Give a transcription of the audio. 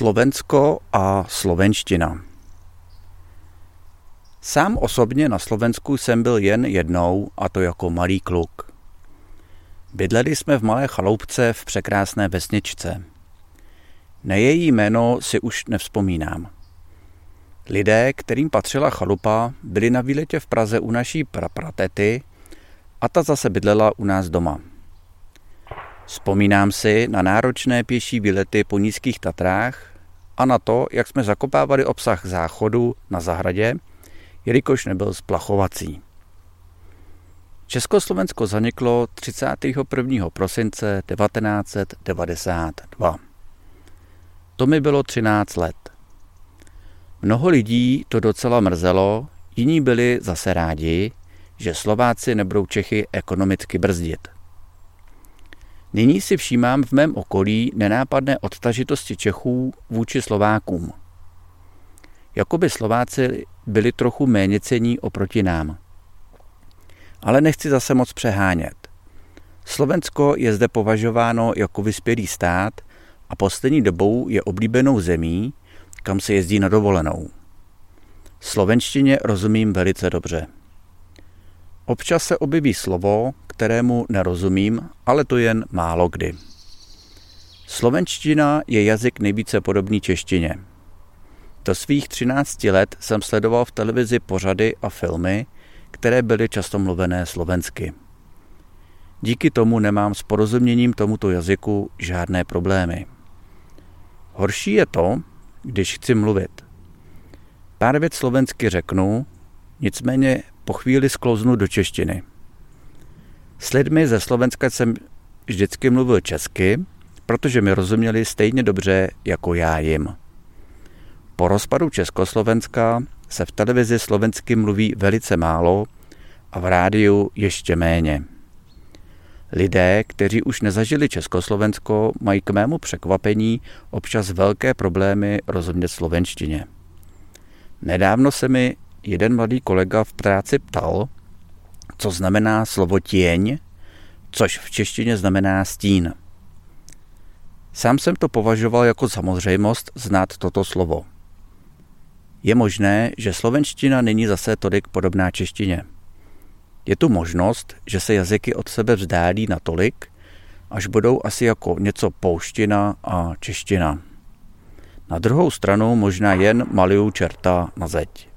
Slovensko a slovenština. Sám osobně na Slovensku jsem byl jen jednou, a to jako malý kluk. Bydleli jsme v malé chaloupce v překrásné vesničce. Na její jméno si už nevzpomínám. Lidé, kterým patřila chalupa, byli na výletě v Praze u naší prapratety a ta zase bydlela u nás doma. Vzpomínám si na náročné pěší výlety po nízkých Tatrách a na to, jak jsme zakopávali obsah záchodu na zahradě, jelikož nebyl splachovací. Československo zaniklo 31. prosince 1992. To mi bylo 13 let. Mnoho lidí to docela mrzelo, jiní byli zase rádi, že Slováci nebudou Čechy ekonomicky brzdit. Nyní si všímám v mém okolí nenápadné odtažitosti Čechů vůči Slovákům. Jakoby Slováci byli trochu méně cení oproti nám. Ale nechci zase moc přehánět. Slovensko je zde považováno jako vyspělý stát a poslední dobou je oblíbenou zemí, kam se jezdí na dovolenou. Slovenštině rozumím velice dobře. Občas se objeví slovo, kterému nerozumím, ale to jen málo kdy. Slovenština je jazyk nejvíce podobný češtině. Do svých 13 let jsem sledoval v televizi pořady a filmy, které byly často mluvené slovensky. Díky tomu nemám s porozuměním tomuto jazyku žádné problémy. Horší je to, když chci mluvit. Pár věc slovensky řeknu, nicméně po chvíli sklouznu do češtiny. S lidmi ze Slovenska jsem vždycky mluvil česky, protože mi rozuměli stejně dobře jako já jim. Po rozpadu Československa se v televizi slovensky mluví velice málo a v rádiu ještě méně. Lidé, kteří už nezažili Československo, mají k mému překvapení občas velké problémy rozumět slovenštině. Nedávno se mi jeden mladý kolega v práci ptal, co znamená slovo těň, což v češtině znamená stín. Sám jsem to považoval jako samozřejmost znát toto slovo. Je možné, že slovenština není zase tolik podobná češtině. Je tu možnost, že se jazyky od sebe vzdálí natolik, až budou asi jako něco pouština a čeština. Na druhou stranu možná jen malou čerta na zeď.